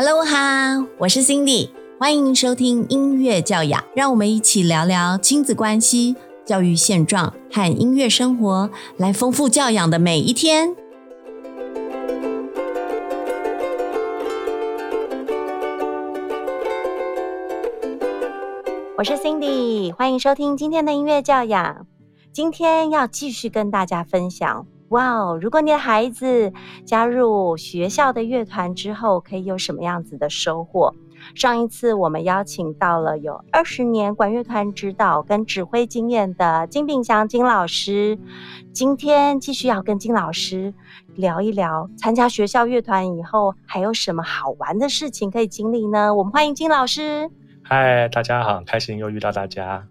Hello 哈，我是 Cindy，欢迎收听音乐教养，让我们一起聊聊亲子关系、教育现状和音乐生活，来丰富教养的每一天。我是 Cindy，欢迎收听今天的音乐教养。今天要继续跟大家分享。哇哦！如果你的孩子加入学校的乐团之后，可以有什么样子的收获？上一次我们邀请到了有二十年管乐团指导跟指挥经验的金炳祥金老师，今天继续要跟金老师聊一聊参加学校乐团以后还有什么好玩的事情可以经历呢？我们欢迎金老师。嗨，大家好，开心又遇到大家。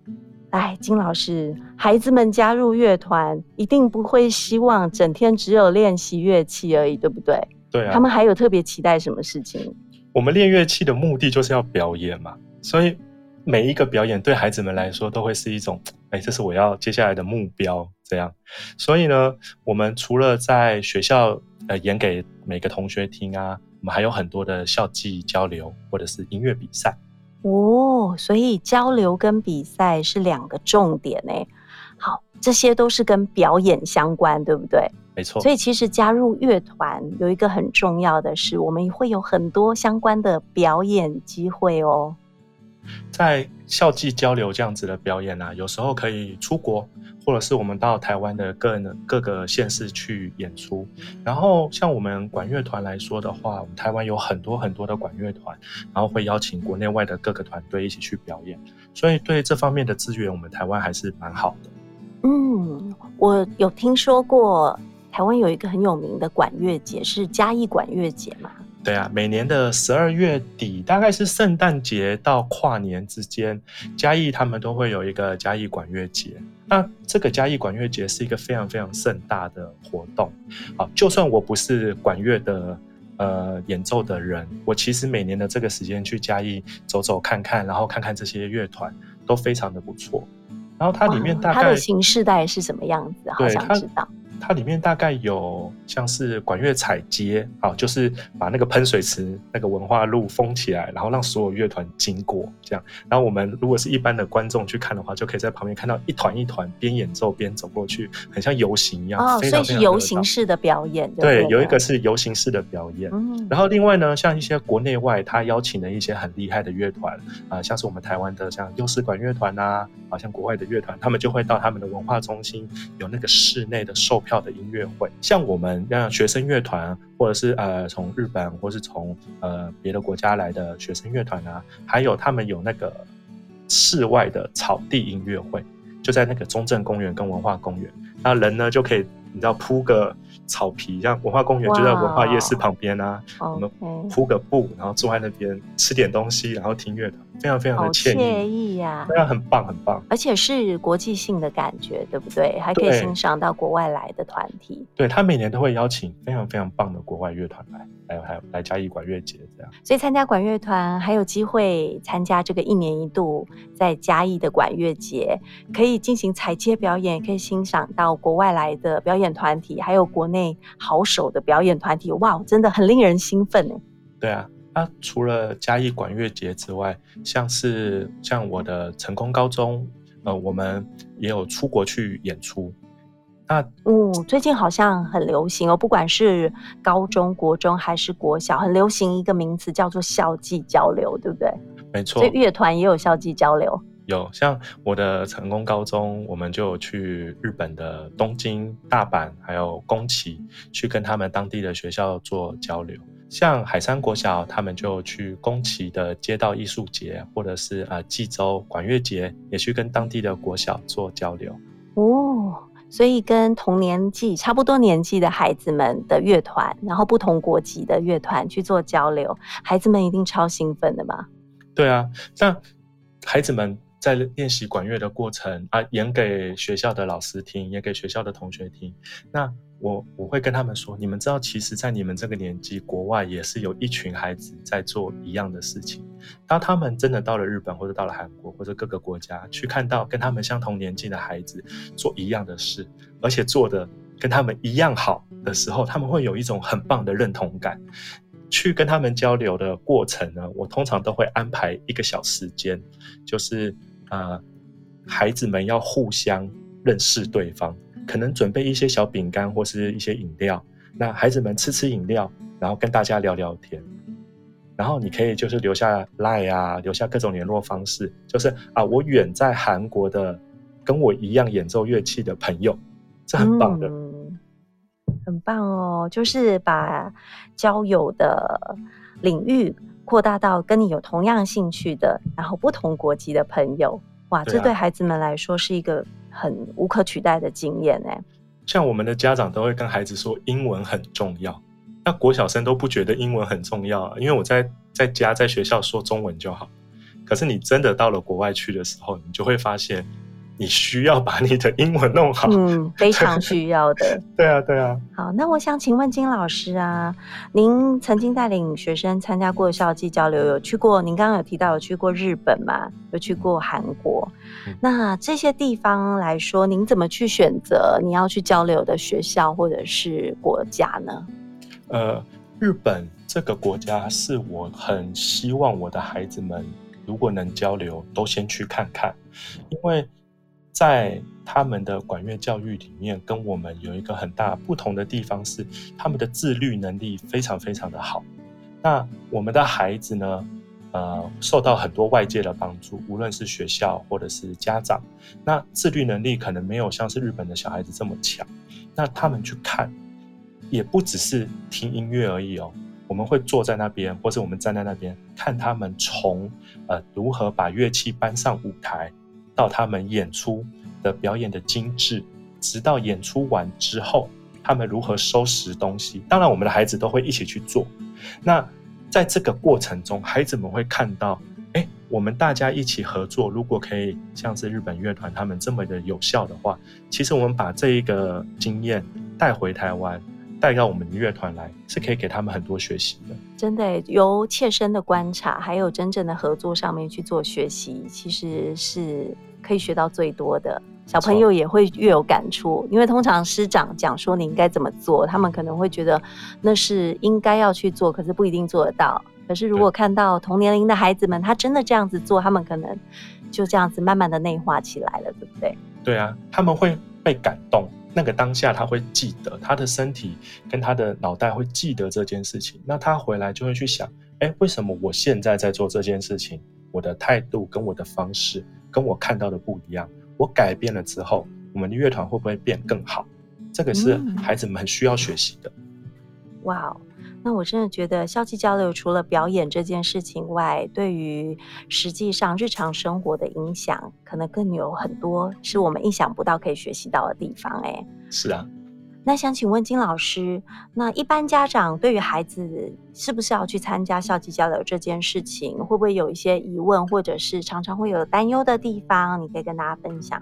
哎，金老师，孩子们加入乐团，一定不会希望整天只有练习乐器而已，对不对？对啊。他们还有特别期待什么事情？我们练乐器的目的就是要表演嘛，所以每一个表演对孩子们来说都会是一种，哎，这是我要接下来的目标，这样。所以呢，我们除了在学校呃演给每个同学听啊，我们还有很多的校际交流或者是音乐比赛。哦，所以交流跟比赛是两个重点呢。好，这些都是跟表演相关，对不对？没错。所以其实加入乐团有一个很重要的是，我们会有很多相关的表演机会哦。在校际交流这样子的表演啊，有时候可以出国。或者是我们到台湾的各各个县市去演出，然后像我们管乐团来说的话，我们台湾有很多很多的管乐团，然后会邀请国内外的各个团队一起去表演，所以对这方面的资源，我们台湾还是蛮好的。嗯，我有听说过台湾有一个很有名的管乐节，是嘉义管乐节嘛？对啊，每年的十二月底，大概是圣诞节到跨年之间，嘉义他们都会有一个嘉义管乐节。那这个嘉义管乐节是一个非常非常盛大的活动。好，就算我不是管乐的呃演奏的人，我其实每年的这个时间去嘉义走走看看，然后看看这些乐团，都非常的不错。然后它里面大概它的形式大概是什么样子？好想知道。它里面大概有像是管乐彩街啊，就是把那个喷水池那个文化路封起来，然后让所有乐团经过这样。然后我们如果是一般的观众去看的话，就可以在旁边看到一团一团边演奏边走过去，很像游行一样。哦，所以是游行式的表演。对，有一个是游行式的表演。嗯。然后另外呢，像一些国内外他邀请的一些很厉害的乐团啊，像是我们台湾的像优势管乐团呐，啊像国外的乐团，他们就会到他们的文化中心有那个室内的售。票的音乐会，像我们让学生乐团，或者是呃从日本或是从呃别的国家来的学生乐团啊，还有他们有那个室外的草地音乐会，就在那个中正公园跟文化公园，那人呢就可以你知道铺个。草皮，像文化公园就在文化夜市旁边啊，我们铺个布，然后坐在那边吃点东西，然后听乐团，非常非常的惬意呀，非常很棒很棒，而且是国际性的感觉，对不对？还可以欣赏到国外来的团体。对他每年都会邀请非常非常棒的国外乐团来，还有还有来嘉义管乐节这样。所以参加管乐团还有机会参加这个一年一度在嘉义的管乐节，可以进行彩街表演，可以欣赏到国外来的表演团体，还有国内。好手的表演团体，哇，真的很令人兴奋呢。对啊，那除了嘉义管乐节之外，像是像我的成功高中，呃，我们也有出国去演出。那哦，最近好像很流行哦，不管是高中国中还是国小，很流行一个名词叫做校际交流，对不对？没错，所以乐团也有校际交流。有像我的成功高中，我们就去日本的东京、大阪，还有宫崎，去跟他们当地的学校做交流。像海山国小，他们就去宫崎的街道艺术节，或者是呃济州管乐节，也去跟当地的国小做交流。哦，所以跟同年纪、差不多年纪的孩子们的乐团，然后不同国籍的乐团去做交流，孩子们一定超兴奋的吧？对啊，像孩子们。在练习管乐的过程啊，演给学校的老师听，演给学校的同学听。那我我会跟他们说，你们知道，其实，在你们这个年纪，国外也是有一群孩子在做一样的事情。当他们真的到了日本，或者到了韩国，或者各个国家，去看到跟他们相同年纪的孩子做一样的事，而且做的跟他们一样好的时候，他们会有一种很棒的认同感。去跟他们交流的过程呢，我通常都会安排一个小时间，就是呃，孩子们要互相认识对方，可能准备一些小饼干或是一些饮料，那孩子们吃吃饮料，然后跟大家聊聊天，然后你可以就是留下 line 啊，留下各种联络方式，就是啊，我远在韩国的跟我一样演奏乐器的朋友，这很棒的。很棒哦，就是把交友的领域扩大到跟你有同样兴趣的，然后不同国籍的朋友。哇，这对孩子们来说是一个很无可取代的经验哎。像我们的家长都会跟孩子说，英文很重要。那国小生都不觉得英文很重要，因为我在在家在学校说中文就好。可是你真的到了国外去的时候，你就会发现。你需要把你的英文弄好，嗯，非常需要的。对啊，对啊。好，那我想请问金老师啊，您曾经带领学生参加过校际交流，有去过？您刚刚有提到有去过日本嘛？有去过韩国？那这些地方来说，您怎么去选择你要去交流的学校或者是国家呢？呃，日本这个国家是我很希望我的孩子们如果能交流，都先去看看，因为。在他们的管乐教育里面，跟我们有一个很大不同的地方是，他们的自律能力非常非常的好。那我们的孩子呢，呃，受到很多外界的帮助，无论是学校或者是家长，那自律能力可能没有像是日本的小孩子这么强。那他们去看，也不只是听音乐而已哦，我们会坐在那边，或者我们站在那边看他们从呃如何把乐器搬上舞台。到他们演出的表演的精致，直到演出完之后，他们如何收拾东西。当然，我们的孩子都会一起去做。那在这个过程中，孩子们会看到，哎，我们大家一起合作，如果可以像是日本乐团他们这么的有效的话，其实我们把这一个经验带回台湾。带到我们的乐团来，是可以给他们很多学习的。真的，由切身的观察，还有真正的合作上面去做学习，其实是可以学到最多的。小朋友也会越有感触，因为通常师长讲说你应该怎么做，他们可能会觉得那是应该要去做，可是不一定做得到。可是如果看到同年龄的孩子们，他真的这样子做，他们可能就这样子慢慢的内化起来了，对不对？对啊，他们会被感动。那个当下他会记得，他的身体跟他的脑袋会记得这件事情。那他回来就会去想，哎，为什么我现在在做这件事情？我的态度跟我的方式跟我看到的不一样。我改变了之后，我们的乐团会不会变更好？这个是孩子们很需要学习的。哇哦！那我真的觉得校际交流除了表演这件事情外，对于实际上日常生活的影响，可能更有很多是我们意想不到可以学习到的地方。哎，是啊。那想请问金老师，那一般家长对于孩子是不是要去参加校际交流这件事情，会不会有一些疑问，或者是常常会有担忧的地方？你可以跟大家分享。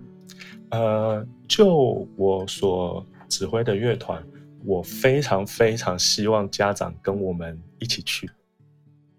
呃，就我所指挥的乐团。我非常非常希望家长跟我们一起去。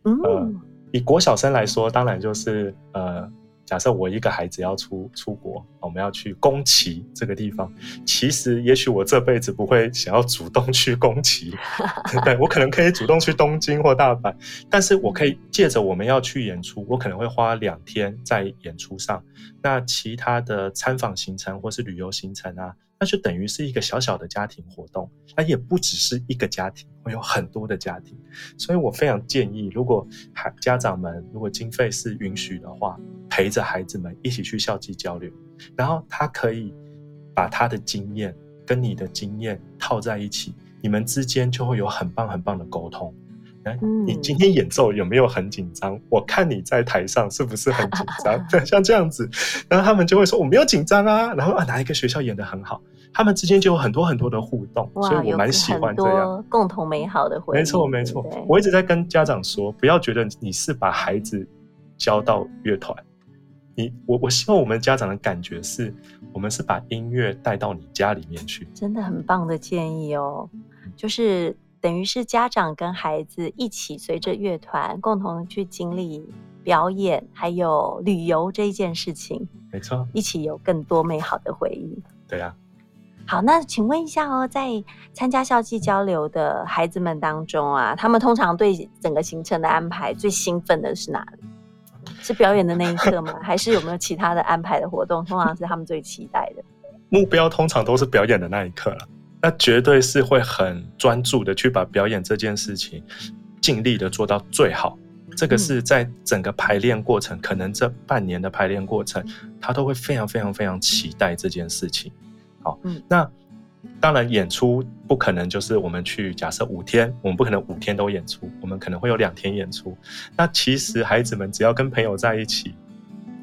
嗯，以国小生来说，当然就是呃，假设我一个孩子要出出国，我们要去宫崎这个地方。其实，也许我这辈子不会想要主动去宫崎，对我可能可以主动去东京或大阪，但是我可以借着我们要去演出，我可能会花两天在演出上。那其他的参访行程或是旅游行程啊。那就等于是一个小小的家庭活动，它也不只是一个家庭，会有很多的家庭，所以我非常建议，如果孩家长们如果经费是允许的话，陪着孩子们一起去校际交流，然后他可以把他的经验跟你的经验套在一起，你们之间就会有很棒很棒的沟通。你今天演奏有没有很紧张？我看你在台上是不是很紧张？对，像这样子，然后他们就会说我没有紧张啊。然后啊，哪一个学校演的很好？他们之间就有很多很多的互动，所以我蛮喜欢这样共同美好的回忆。没错，没错。我一直在跟家长说，不要觉得你是把孩子交到乐团，你我我希望我们家长的感觉是我们是把音乐带到你家里面去。真的很棒的建议哦，就是。等于是家长跟孩子一起随着乐团共同去经历表演，还有旅游这一件事情，没错，一起有更多美好的回忆。对呀。好，那请问一下哦，在参加校际交流的孩子们当中啊，他们通常对整个行程的安排最兴奋的是哪里？是表演的那一刻吗？还是有没有其他的安排的活动？通常是他们最期待的目标，通常都是表演的那一刻了。那绝对是会很专注的去把表演这件事情尽力的做到最好。这个是在整个排练过程，可能这半年的排练过程，他都会非常非常非常期待这件事情。好，嗯，那当然演出不可能就是我们去假设五天，我们不可能五天都演出，我们可能会有两天演出。那其实孩子们只要跟朋友在一起，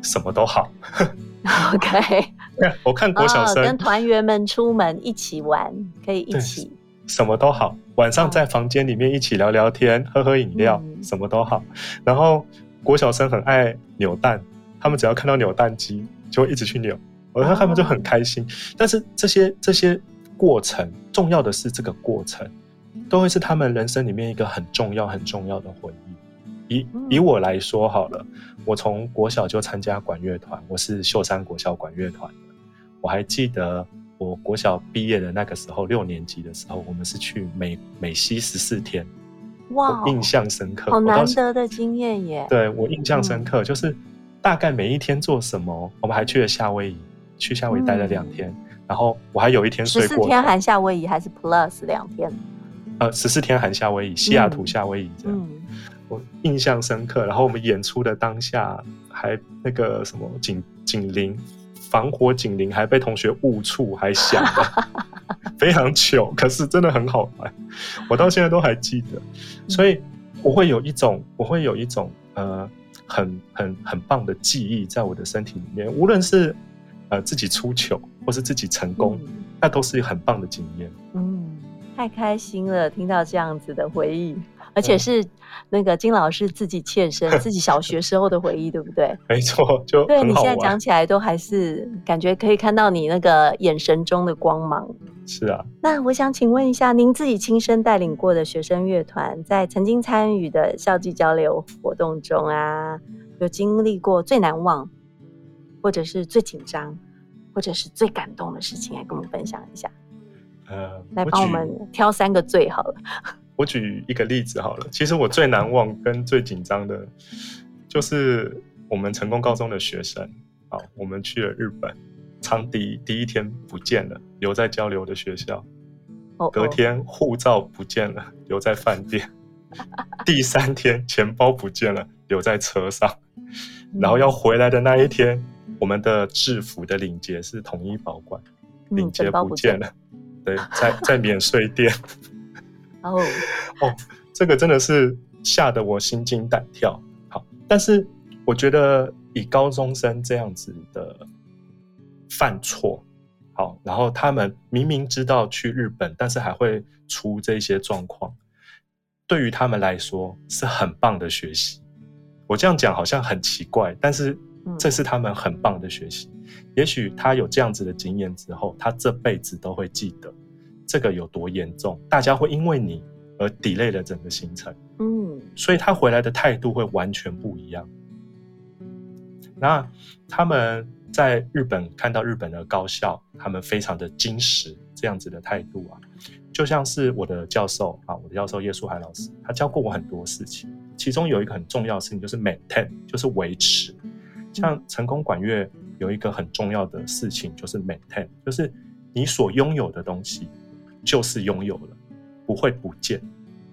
什么都好。OK，我看国小生跟团员们出门一起玩，可以一起。什么都好，晚上在房间里面一起聊聊天，喝喝饮料，什么都好。然后国小生很爱扭蛋，他们只要看到扭蛋机，就会一直去扭，我看他们就很开心。但是这些这些过程，重要的是这个过程，都会是他们人生里面一个很重要很重要的回忆。以以我来说好了，我从国小就参加管乐团，我是秀山国小管乐团的，我还记得。我国小毕业的那个时候，六年级的时候，我们是去美美西十四天，哇，印象深刻，好难得的经验耶。对我印象深刻，就是大概每一天做什么，我们还去了夏威夷，去夏威夷待了两天，然后我还有一天睡过。十四天含夏威夷还是 plus 两天？呃，十四天含夏威夷，西雅图夏威夷这样。我印象深刻，然后我们演出的当下还那个什么警警铃。防火警铃还被同学误触，还响了，非常糗。可是真的很好玩，我到现在都还记得。所以我会有一种，我会有一种呃，很很很棒的记忆在我的身体里面。无论是呃自己出糗，或是自己成功，那都是很棒的经验。嗯，太开心了，听到这样子的回忆。而且是那个金老师自己切身、自己小学时候的回忆，对不对？没错，就对你现在讲起来都还是感觉可以看到你那个眼神中的光芒。是啊，那我想请问一下，您自己亲身带领过的学生乐团，在曾经参与的校际交流活动中啊，有经历过最难忘，或者是最紧张，或者是最感动的事情，来跟我们分享一下。呃，来帮我们挑三个最好了。我举一个例子好了，其实我最难忘跟最紧张的，就是我们成功高中的学生，好，我们去了日本，长笛第一天不见了，留在交流的学校，隔天护照不见了，留在饭店，第三天钱包不见了，留在车上，然后要回来的那一天，我们的制服的领结是统一保管，领结不见了，对，在在免税店。哦哦，这个真的是吓得我心惊胆跳。好，但是我觉得以高中生这样子的犯错，好，然后他们明明知道去日本，但是还会出这些状况，对于他们来说是很棒的学习。我这样讲好像很奇怪，但是这是他们很棒的学习。也许他有这样子的经验之后，他这辈子都会记得。这个有多严重？大家会因为你而 delay 了整个行程，嗯，所以他回来的态度会完全不一样。那他们在日本看到日本的高校，他们非常的矜持，这样子的态度啊，就像是我的教授啊，我的教授叶树海老师，他教过我很多事情，其中有一个很重要的事情就是 maintain，就是维持。像成功管乐有一个很重要的事情就是 maintain，就是你所拥有的东西。就是拥有了，不会不见，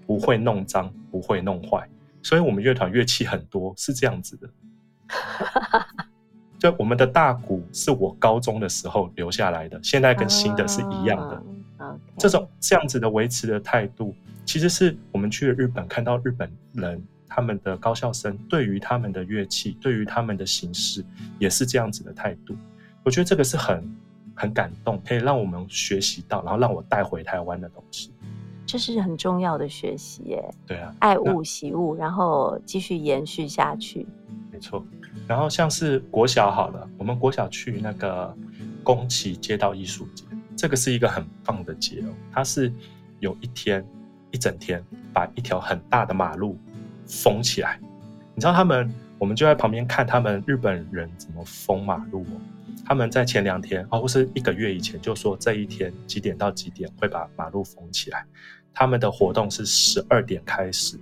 不会弄脏，不会弄坏。所以，我们乐团乐器很多是这样子的。就我们的大鼓是我高中的时候留下来的，现在跟新的是一样的。这种这样子的维持的态度，其实是我们去了日本看到日本人他们的高校生对于他们的乐器，对于他们的形式，也是这样子的态度。我觉得这个是很。很感动，可以让我们学习到，然后让我带回台湾的东西，这是很重要的学习耶。对啊，爱物喜物，然后继续延续下去。没错。然后像是国小好了，我们国小去那个宫崎街道艺术节，这个是一个很棒的节哦。它是有一天一整天把一条很大的马路封起来，你知道他们，我们就在旁边看他们日本人怎么封马路哦。他们在前两天哦，或是一个月以前就说这一天几点到几点会把马路封起来。他们的活动是十二点开始，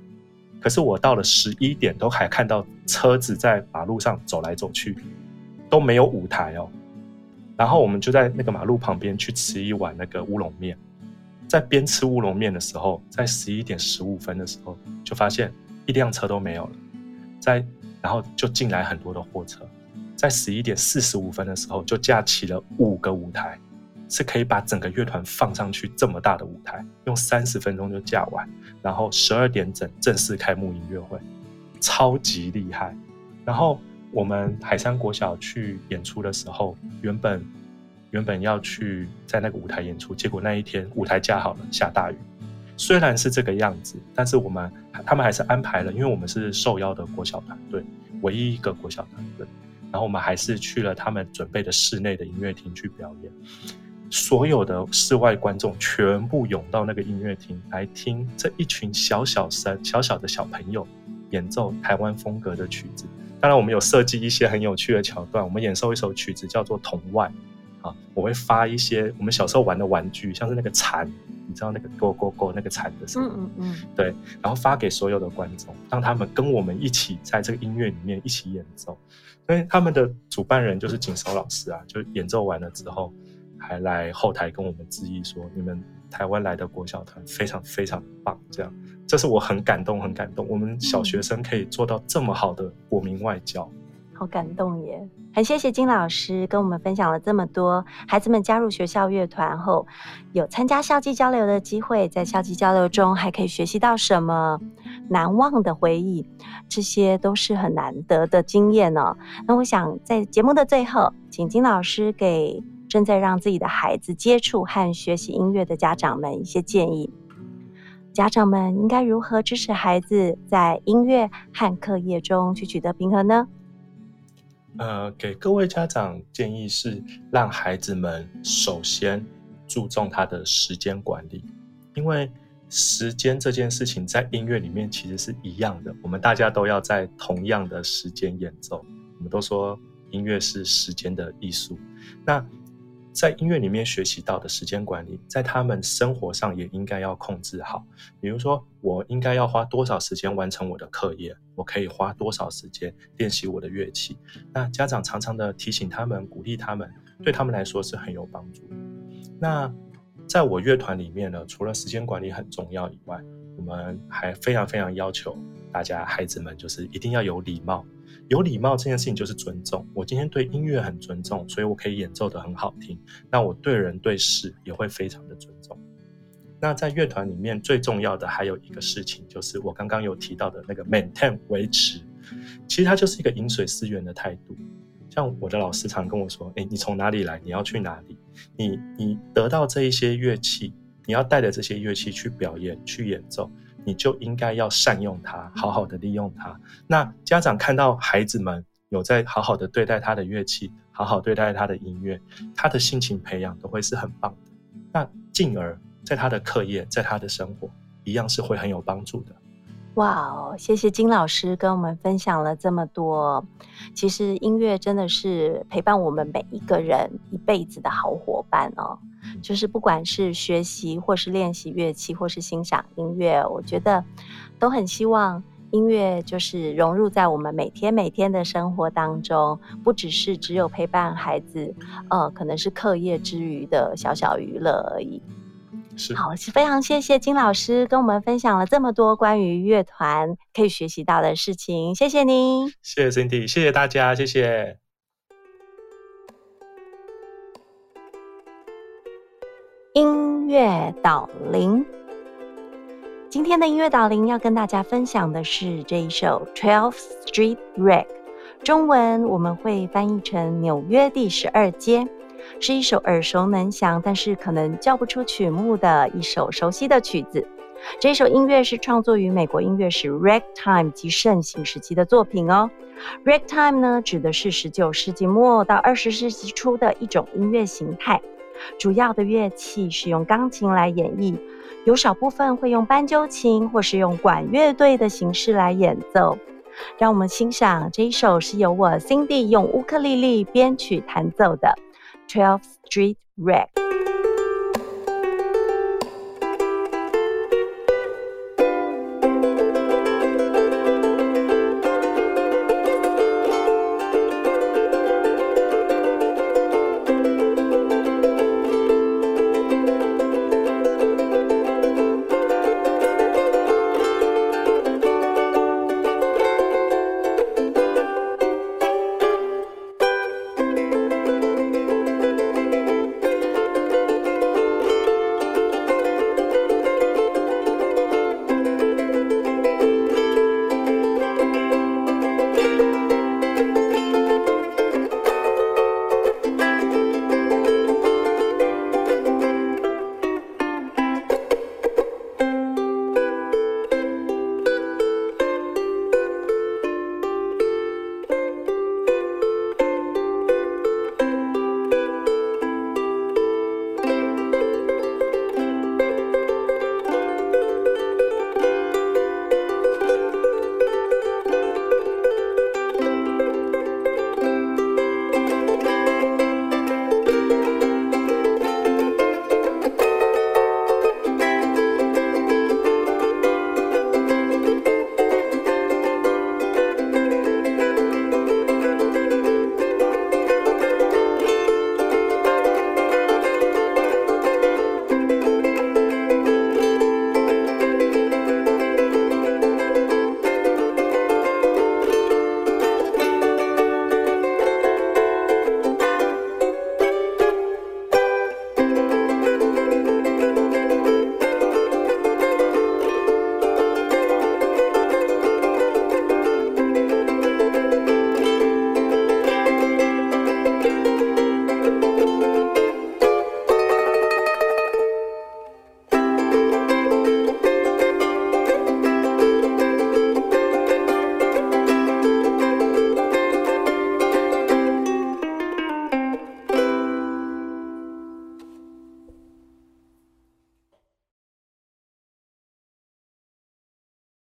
可是我到了十一点都还看到车子在马路上走来走去，都没有舞台哦。然后我们就在那个马路旁边去吃一碗那个乌龙面，在边吃乌龙面的时候，在十一点十五分的时候就发现一辆车都没有了，在然后就进来很多的货车。在十一点四十五分的时候，就架起了五个舞台，是可以把整个乐团放上去这么大的舞台，用三十分钟就架完。然后十二点整正式开幕音乐会，超级厉害。然后我们海山国小去演出的时候，原本原本要去在那个舞台演出，结果那一天舞台架好了，下大雨。虽然是这个样子，但是我们他们还是安排了，因为我们是受邀的国小团队，唯一一个国小团队。然后我们还是去了他们准备的室内的音乐厅去表演，所有的室外观众全部涌到那个音乐厅来听这一群小小声、小小的小朋友演奏台湾风格的曲子。当然，我们有设计一些很有趣的桥段。我们演奏一首曲子叫做《童外》，啊，我会发一些我们小时候玩的玩具，像是那个蝉。你知道那个 go go go 那个蝉的声音，嗯嗯嗯，对，然后发给所有的观众，让他们跟我们一起在这个音乐里面一起演奏。因为他们的主办人就是景韶老师啊，就演奏完了之后，还来后台跟我们致意说：“你们台湾来的国小团非常非常棒。”这样，这是我很感动，很感动。我们小学生可以做到这么好的国民外交。好感动耶！很谢谢金老师跟我们分享了这么多，孩子们加入学校乐团后，有参加校际交流的机会，在校际交流中还可以学习到什么难忘的回忆，这些都是很难得的经验哦。那我想在节目的最后，请金老师给正在让自己的孩子接触和学习音乐的家长们一些建议。家长们应该如何支持孩子在音乐和课业中去取得平衡呢？呃，给各位家长建议是，让孩子们首先注重他的时间管理，因为时间这件事情在音乐里面其实是一样的，我们大家都要在同样的时间演奏。我们都说音乐是时间的艺术，那。在音乐里面学习到的时间管理，在他们生活上也应该要控制好。比如说，我应该要花多少时间完成我的课业，我可以花多少时间练习我的乐器。那家长常常的提醒他们、鼓励他们，对他们来说是很有帮助。那在我乐团里面呢，除了时间管理很重要以外，我们还非常非常要求大家孩子们就是一定要有礼貌。有礼貌这件事情就是尊重。我今天对音乐很尊重，所以我可以演奏的很好听。那我对人对事也会非常的尊重。那在乐团里面最重要的还有一个事情，就是我刚刚有提到的那个 maintain 维持，其实它就是一个饮水思源的态度。像我的老师常跟我说：“哎，你从哪里来？你要去哪里？你你得到这一些乐器，你要带着这些乐器去表演去演奏。”你就应该要善用它，好好的利用它。那家长看到孩子们有在好好的对待他的乐器，好好对待他的音乐，他的心情培养都会是很棒的。那进而在他的课业，在他的生活，一样是会很有帮助的。哇哦，谢谢金老师跟我们分享了这么多。其实音乐真的是陪伴我们每一个人一辈子的好伙伴哦。就是不管是学习，或是练习乐器，或是欣赏音乐，我觉得都很希望音乐就是融入在我们每天每天的生活当中，不只是只有陪伴孩子，呃，可能是课业之余的小小娱乐而已。是，好，非常谢谢金老师跟我们分享了这么多关于乐团可以学习到的事情，谢谢您，谢谢 Cindy，谢谢大家，谢谢。音乐导聆，今天的音乐导聆要跟大家分享的是这一首《Twelfth Street Rag》，中文我们会翻译成纽约第十二街，是一首耳熟能详，但是可能叫不出曲目的一首熟悉的曲子。这首音乐是创作于美国音乐史 Ragtime 及盛行时期的作品哦。Ragtime 呢，指的是十九世纪末到二十世纪初的一种音乐形态。主要的乐器是用钢琴来演绎，有少部分会用斑鸠琴或是用管乐队的形式来演奏。让我们欣赏这一首是由我 Cindy 用乌克丽丽编曲弹奏的《12th Street wreck.